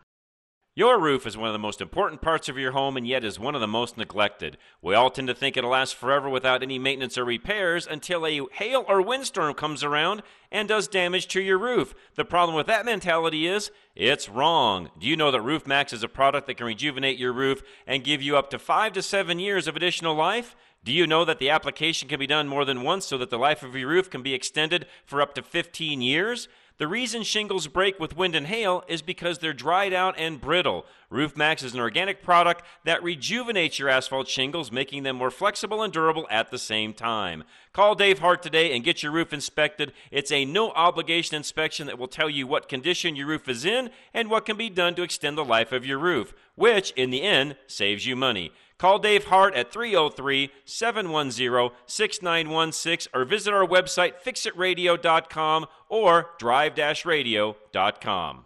Your roof is one of the most important parts of your home and yet is one of the most neglected. We all tend to think it'll last forever without any maintenance or repairs until a hail or windstorm comes around and does damage to your roof. The problem with that mentality is it's wrong. Do you know that Roof Maxx is a product that can rejuvenate your roof and give you up to 5 to 7 years of additional life? Do you know that the application can be done more than once so that the life of your roof can be extended for up to 15 years? The reason shingles break with wind and hail is because they're dried out and brittle. Roof Maxx is an organic product that rejuvenates your asphalt shingles, making them more flexible and durable at the same time. Call Dave Hart today and get your roof inspected. It's a no obligation inspection that will tell you what condition your roof is in and what can be done to extend the life of your roof, which in the end saves you money. Call Dave Hart at 303 710 6916 or visit our website fixitradio.com or drive radio.com.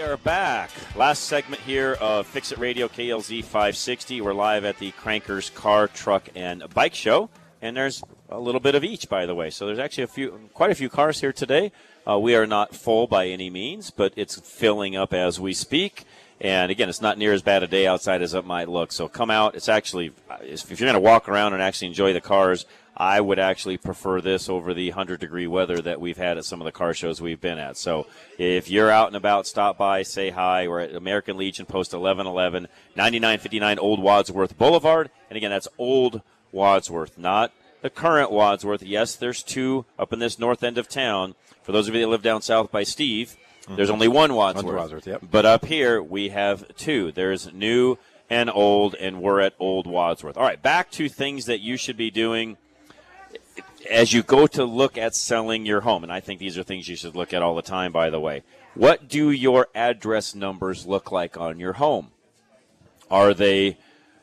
We are back. Last segment here of Fix It Radio KLZ 560. We're live at the Crankers Car, Truck, and Bike Show, and there's a little bit of each, by the way. So there's actually a few, quite a few cars here today. Uh, we are not full by any means, but it's filling up as we speak. And again, it's not near as bad a day outside as it might look. So come out. It's actually, if you're going to walk around and actually enjoy the cars, I would actually prefer this over the 100 degree weather that we've had at some of the car shows we've been at. So if you're out and about, stop by, say hi. We're at American Legion Post 1111, 9959 Old Wadsworth Boulevard. And again, that's Old Wadsworth, not the current Wadsworth. Yes, there's two up in this north end of town. For those of you that live down south by Steve, mm-hmm. there's only one Wadsworth. One Wadsworth, yep. But up here, we have two. There's new and old, and we're at Old Wadsworth. All right, back to things that you should be doing as you go to look at selling your home, and I think these are things you should look at all the time, by the way, what do your address numbers look like on your home? Are they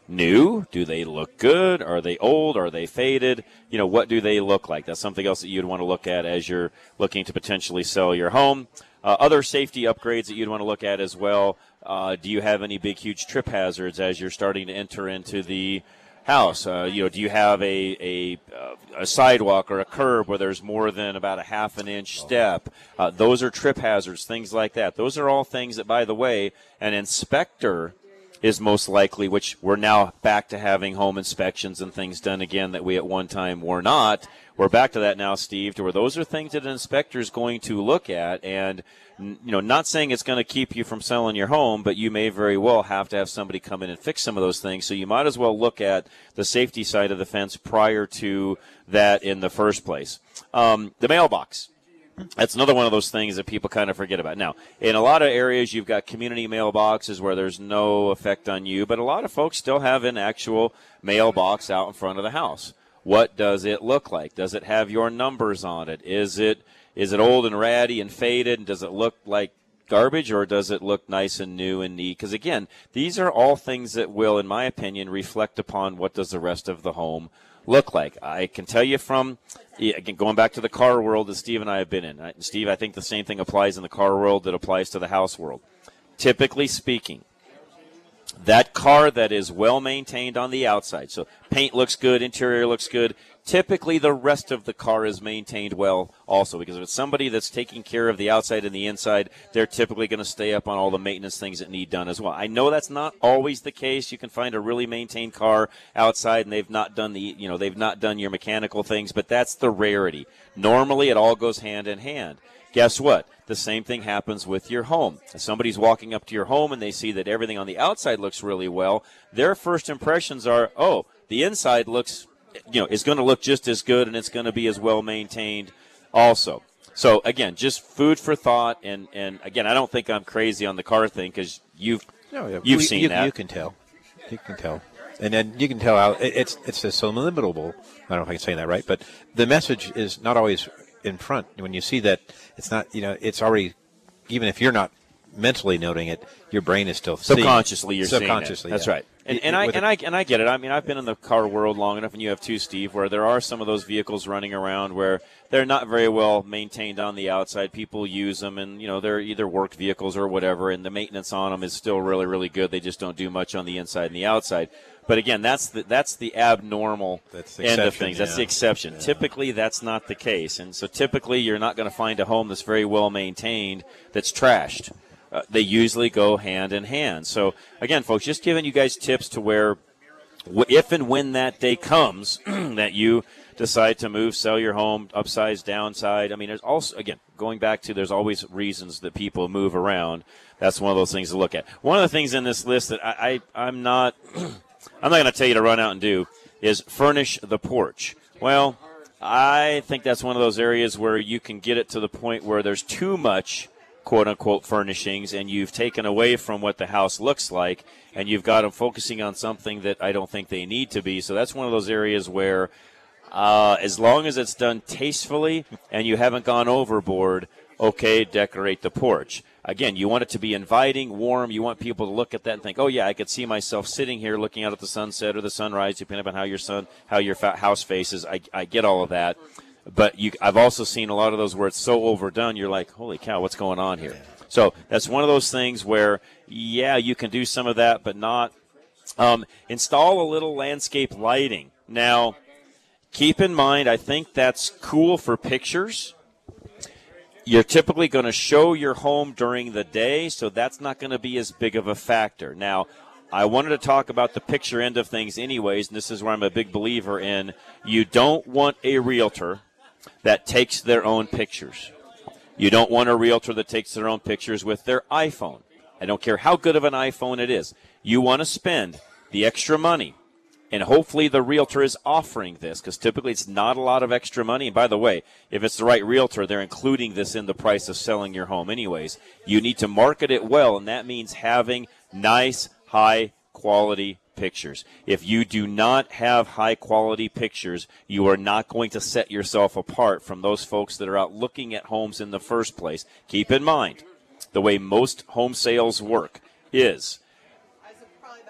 new? Do they look good? Are they old? Are they faded? You know, what do they look like? That's something else that you'd want to look at as you're looking to potentially sell your home. Uh, other safety upgrades that you'd want to look at as well. Uh, do you have any big, huge trip hazards as you're starting to enter into the house? Uh, you know, do you have a a, uh, a sidewalk or a curb where there's more than about a half an inch step? Uh, those are trip hazards, things like that. Those are all things that, by the way, an inspector is most likely, which we're now back to having home inspections and things done again that we at one time were not. We're back to that now, Steve, to where those are things that an inspector is going to look at and you know, not saying it's going to keep you from selling your home, but you may very well have to have somebody come in and fix some of those things. So you might as well look at the safety side of the fence prior to that in the first place. Um, the mailbox. That's another one of those things that people kind of forget about. Now, in a lot of areas, you've got community mailboxes where there's no effect on you, but a lot of folks still have an actual mailbox out in front of the house. What does it look like? Does it have your numbers on it? Is it is it old and ratty and faded? And does it look like garbage or does it look nice and new and neat? Because again, these are all things that will, in my opinion, reflect upon what does the rest of the home look like. I can tell you from again going back to the car world that Steve and I have been in. Steve, I think the same thing applies in the car world that applies to the house world. Typically speaking, that car that is well maintained on the outside, so paint looks good, interior looks good, typically the rest of the car is maintained well also because if it's somebody that's taking care of the outside and the inside they're typically going to stay up on all the maintenance things that need done as well. I know that's not always the case. You can find a really maintained car outside and they've not done the you know they've not done your mechanical things but that's the rarity. Normally it all goes hand in hand. Guess what? The same thing happens with your home. If somebody's walking up to your home and they see that everything on the outside looks really well, their first impressions are, oh, the inside looks you know, is going to look just as good and it's going to be as well maintained also. So again, just food for thought. And, and again, I don't think I'm crazy on the car thing because you've no, yeah. you've seen you, that. You can tell. You can tell. And then you can tell how it's it's a subliminal. I don't know if I can say that right, but the message is not always in front. When you see that, it's not. You know, it's already. Even if you're not mentally noting it, your brain is still subconsciously. Seeing, you're subconsciously. That's yeah. right. And, and I and I and I get it. I mean, I've been in the car world long enough, and you have too, Steve, where there are some of those vehicles running around where they're not very well maintained on the outside. People use them, and you know they're either worked vehicles or whatever, and the maintenance on them is still really, really good. They just don't do much on the inside and the outside. But again, that's the that's the abnormal that's the end of things. That's yeah. the exception. Yeah. Typically, that's not the case, and so typically, you're not going to find a home that's very well maintained that's trashed. Uh, they usually go hand in hand. So again, folks, just giving you guys tips to where if and when that day comes that you decide to move, sell your home, upsize, downside. I mean, there's also, again, going back to there's always reasons that people move around. That's one of those things to look at. One of the things in this list that I, I I'm not, I'm not going to tell you to run out and do is furnish the porch. Well, I think that's one of those areas where you can get it to the point where there's too much quote unquote furnishings and you've taken away from what the house looks like and you've got them focusing on something that I don't think they need to be. So that's one of those areas where, uh, as long as it's done tastefully and you haven't gone overboard, okay, decorate the porch. Again, you want it to be inviting, warm. You want people to look at that and think, "Oh yeah, I could see myself sitting here looking out at the sunset or the sunrise, depending on how your sun, how your house faces." I, I get all of that, but you, I've also seen a lot of those where it's so overdone. You're like, "Holy cow, what's going on here?" So that's one of those things where, yeah, you can do some of that, but not. Um, install a little landscape lighting. Now, keep in mind, I think that's cool for pictures. You're typically going to show your home during the day, so that's not going to be as big of a factor. Now, I wanted to talk about the picture end of things, anyways, and this is where I'm a big believer in. You don't want a realtor that takes their own pictures. You don't want a realtor that takes their own pictures with their iPhone. I don't care how good of an iPhone it is. You want to spend the extra money. And hopefully the realtor is offering this because typically it's not a lot of extra money. And by the way, if it's the right realtor, they're including this in the price of selling your home anyways. You need to market it well, and that means having nice, high quality pictures. If you do not have high quality pictures, you are not going to set yourself apart from those folks that are out looking at homes in the first place. Keep in mind, the way most home sales work is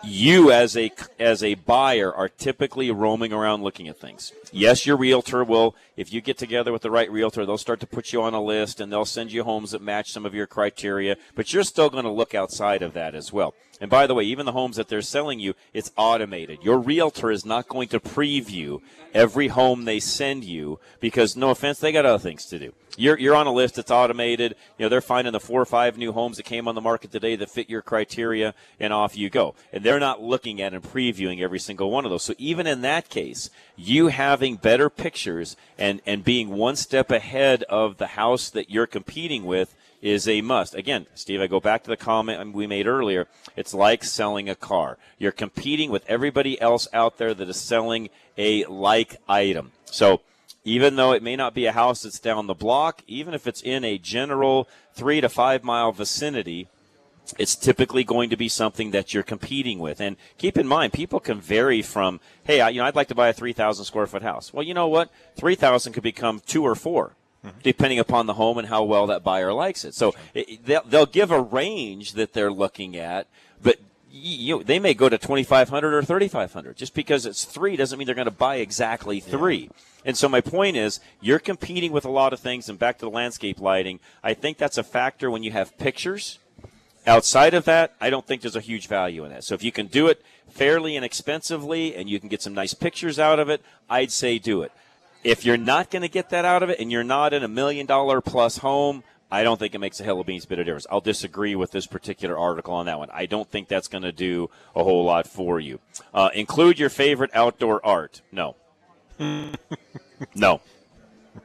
you as a as a buyer are typically roaming around looking at things. Yes, your realtor will if you get together with the right realtor, they'll start to put you on a list and they'll send you homes that match some of your criteria, but you're still going to look outside of that as well. And by the way, even the homes that they're selling you, it's automated. Your realtor is not going to preview every home they send you because no offense, they got other things to do. You're, you're on a list that's automated. You know, they're finding the four or five new homes that came on the market today that fit your criteria and off you go. And they're not looking at and previewing every single one of those. So even in that case, you having better pictures and, and being one step ahead of the house that you're competing with is a must. Again, Steve, I go back to the comment we made earlier. It's like selling a car. You're competing with everybody else out there that is selling a like item. So even though it may not be a house that's down the block, even if it's in a general three to five mile vicinity, it's typically going to be something that you're competing with. And keep in mind, people can vary from, hey, I, you know, I'd like to buy a 3,000 square foot house. Well, you know what? 3,000 could become two or 4 mm-hmm. depending upon the home and how well that buyer likes it. So it, they'll, they'll give a range that they're looking at, but you they may go to 2,500 or 3,500. Just because it's three doesn't mean they're going to buy exactly three. Yeah. And so my point is, you're competing with a lot of things. And back to the landscape lighting, I think that's a factor when you have pictures Outside of that, I don't think there's a huge value in that. So if you can do it fairly inexpensively and you can get some nice pictures out of it, I'd say do it. If you're not going to get that out of it and you're not in a million dollar plus home, I don't think it makes a hell of a beans bit of difference. I'll disagree with this particular article on that one. I don't think that's going to do a whole lot for you. Uh, include your favorite outdoor art. No. no.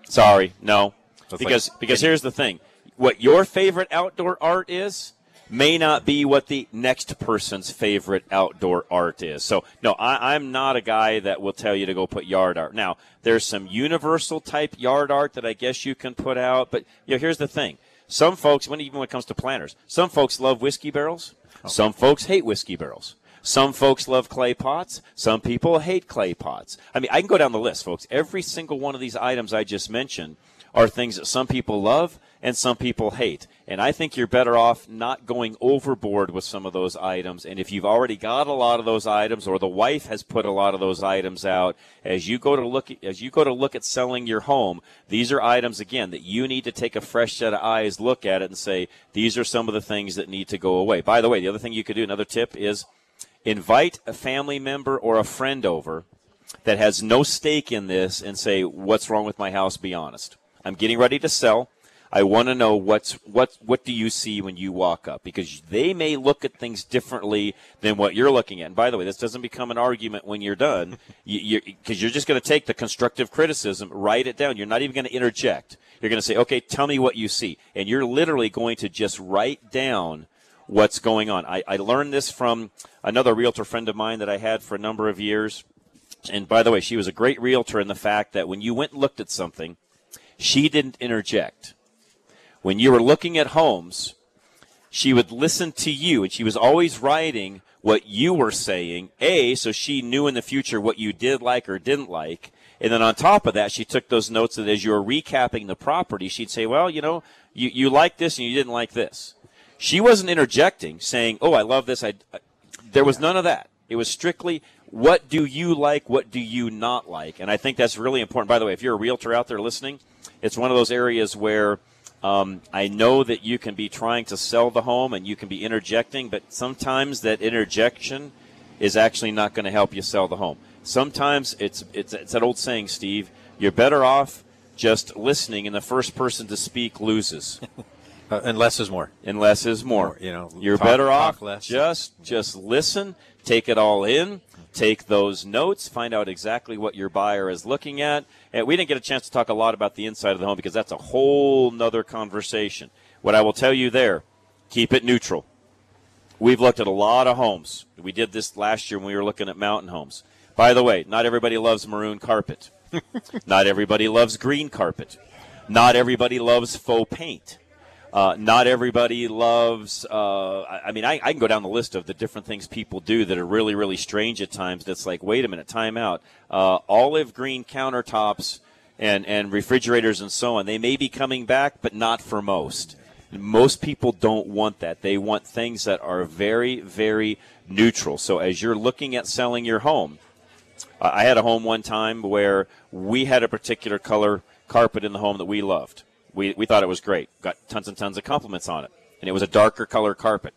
Sorry, no. because because here's the thing. What your favorite outdoor art is may not be what the next person's favorite outdoor art is. So, no, I, am not a guy that will tell you to go put yard art. Now, there's some universal type yard art that I guess you can put out, but you know, here's the thing. Some folks, when even when it comes to planters, some folks love whiskey barrels. Okay. Some folks hate whiskey barrels. Some folks love clay pots. Some people hate clay pots. I mean, I can go down the list, folks. Every single one of these items I just mentioned are things that some people love and some people hate. And I think you're better off not going overboard with some of those items. And if you've already got a lot of those items, or the wife has put a lot of those items out, as you go to look as you go to look at selling your home, these are items again that you need to take a fresh set of eyes, look at it, and say these are some of the things that need to go away. By the way, the other thing you could do, another tip is invite a family member or a friend over that has no stake in this and say, "What's wrong with my house? Be honest." I'm getting ready to sell. I want to know what's what what do you see when you walk up because they may look at things differently than what you're looking at. And by the way, this doesn't become an argument when you're done, because you, you're, you're just going to take the constructive criticism, write it down. You're not even going to interject. You're going to say, "Okay, tell me what you see," and you're literally going to just write down what's going on. I, I learned this from another realtor friend of mine that I had for a number of years. And by the way, she was a great realtor in the fact that when you went and looked at something, she didn't interject when you were looking at homes, she would listen to you, and she was always writing what you were saying. A, so she knew in the future what you did like or didn't like. And then on top of that, she took those notes that as you were recapping the property, she'd say, well, you know, you, you like this and you didn't like this. She wasn't interjecting, saying, oh, I love this. I, I there was none of that. It was strictly what do you like, what do you not like. And I think that's really important. By the way, if you're a realtor out there listening, it's one of those areas where – um, I know that you can be trying to sell the home and you can be interjecting, but sometimes that interjection is actually not going to help you sell the home. Sometimes it's, it's, it's that old saying, Steve, you're better off just listening, and the first person to speak loses. uh, and less is more. And less is more. more you know, you're talk, better off less. just just listen, take it all in, take those notes, find out exactly what your buyer is looking at. And we didn't get a chance to talk a lot about the inside of the home because that's a whole nother conversation. What I will tell you there, keep it neutral. We've looked at a lot of homes. We did this last year when we were looking at mountain homes. By the way, not everybody loves maroon carpet. not everybody loves green carpet. Not everybody loves faux paint. Uh, not everybody loves. Uh, I, mean, I, I can go down the list of the different things people do that are really, really strange at times. That's like, wait a minute, time out. Uh, olive green countertops and and refrigerators and so on. They may be coming back, but not for most. Most people don't want that. They want things that are very, very neutral. So as you're looking at selling your home, I had a home one time where we had a particular color carpet in the home that we loved. We, we thought it was great. Got tons and tons of compliments on it. And it was a darker color carpet.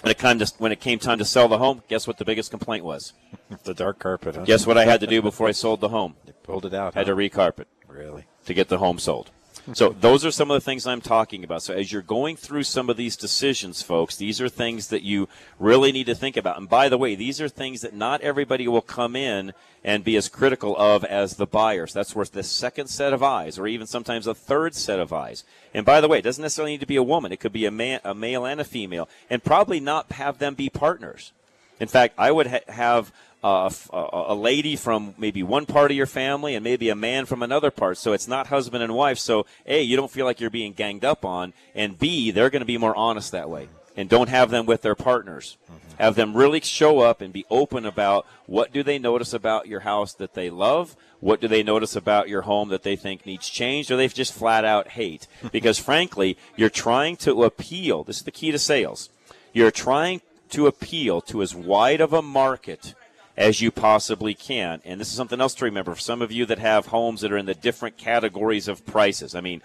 When it, came to, when it came time to sell the home, guess what the biggest complaint was? the dark carpet. Huh? Guess what I had to do before I sold the home? They pulled it out. Had huh? to recarpet. Really? To get the home sold. So those are some of the things I'm talking about. So as you're going through some of these decisions, folks, these are things that you really need to think about. And by the way, these are things that not everybody will come in and be as critical of as the buyers. That's worth the second set of eyes, or even sometimes a third set of eyes. And by the way, it doesn't necessarily need to be a woman. It could be a man, a male and a female, and probably not have them be partners. In fact, I would ha- have uh, a lady from maybe one part of your family and maybe a man from another part. So it's not husband and wife. So A, you don't feel like you're being ganged up on, and B, they're going to be more honest that way. And don't have them with their partners. Have them really show up and be open about what do they notice about your house that they love, what do they notice about your home that they think needs changed, or they just flat out hate. Because frankly, you're trying to appeal. This is the key to sales. You're trying to appeal to as wide of a market as you possibly can. And this is something else to remember. For some of you that have homes that are in the different categories of prices. I mean,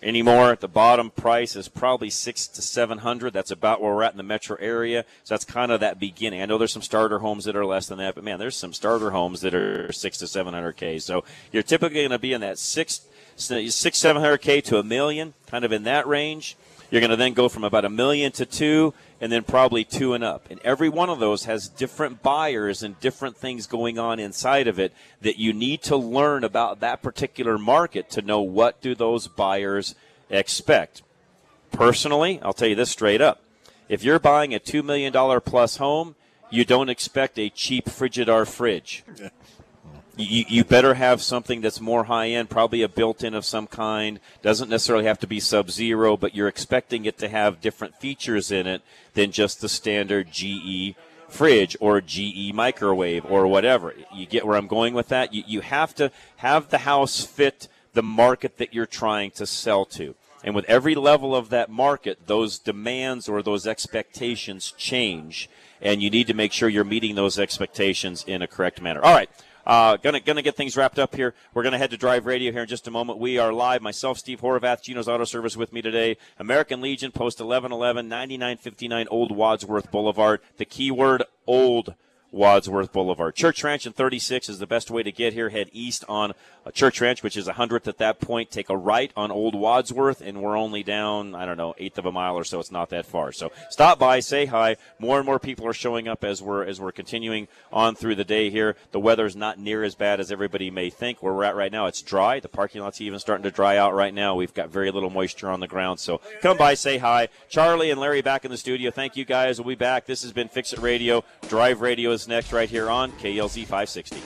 anymore the bottom price is probably six to seven hundred. That's about where we're at in the metro area. So that's kind of that beginning. I know there's some starter homes that are less than that but man there's some starter homes that are six to seven hundred k. So you're typically going to be in that six six seven hundred k to a million kind of in that range. You're going to then go from about a million to two and then probably two and up. And every one of those has different buyers and different things going on inside of it that you need to learn about that particular market to know what do those buyers expect. Personally, I'll tell you this straight up. If you're buying a $2 million plus home, you don't expect a cheap Frigidaire fridge. You, you better have something that's more high end, probably a built in of some kind. Doesn't necessarily have to be sub zero, but you're expecting it to have different features in it than just the standard GE fridge or GE microwave or whatever. You get where I'm going with that? You, you have to have the house fit the market that you're trying to sell to. And with every level of that market, those demands or those expectations change. And you need to make sure you're meeting those expectations in a correct manner. All right. Uh, gonna gonna get things wrapped up here. We're gonna head to Drive Radio here in just a moment. We are live. Myself, Steve Horvath, Geno's Auto Service with me today. American Legion, Post 1111, 9959 Old Wadsworth Boulevard. The keyword old. Wadsworth Boulevard. Church Ranch and 36 is the best way to get here. Head east on uh, Church Ranch, which is a hundredth at that point. Take a right on Old Wadsworth, and we're only down, I don't know, eighth of a mile or so. It's not that far. So stop by, say hi. More and more people are showing up as we're as we're continuing on through the day here. The weather is not near as bad as everybody may think. Where we're at right now, it's dry. The parking lot's even starting to dry out right now. We've got very little moisture on the ground. So come by, say hi. Charlie and Larry back in the studio. Thank you guys. We'll be back. This has been Fix It Radio. Drive Radio next right here on KLZ 560.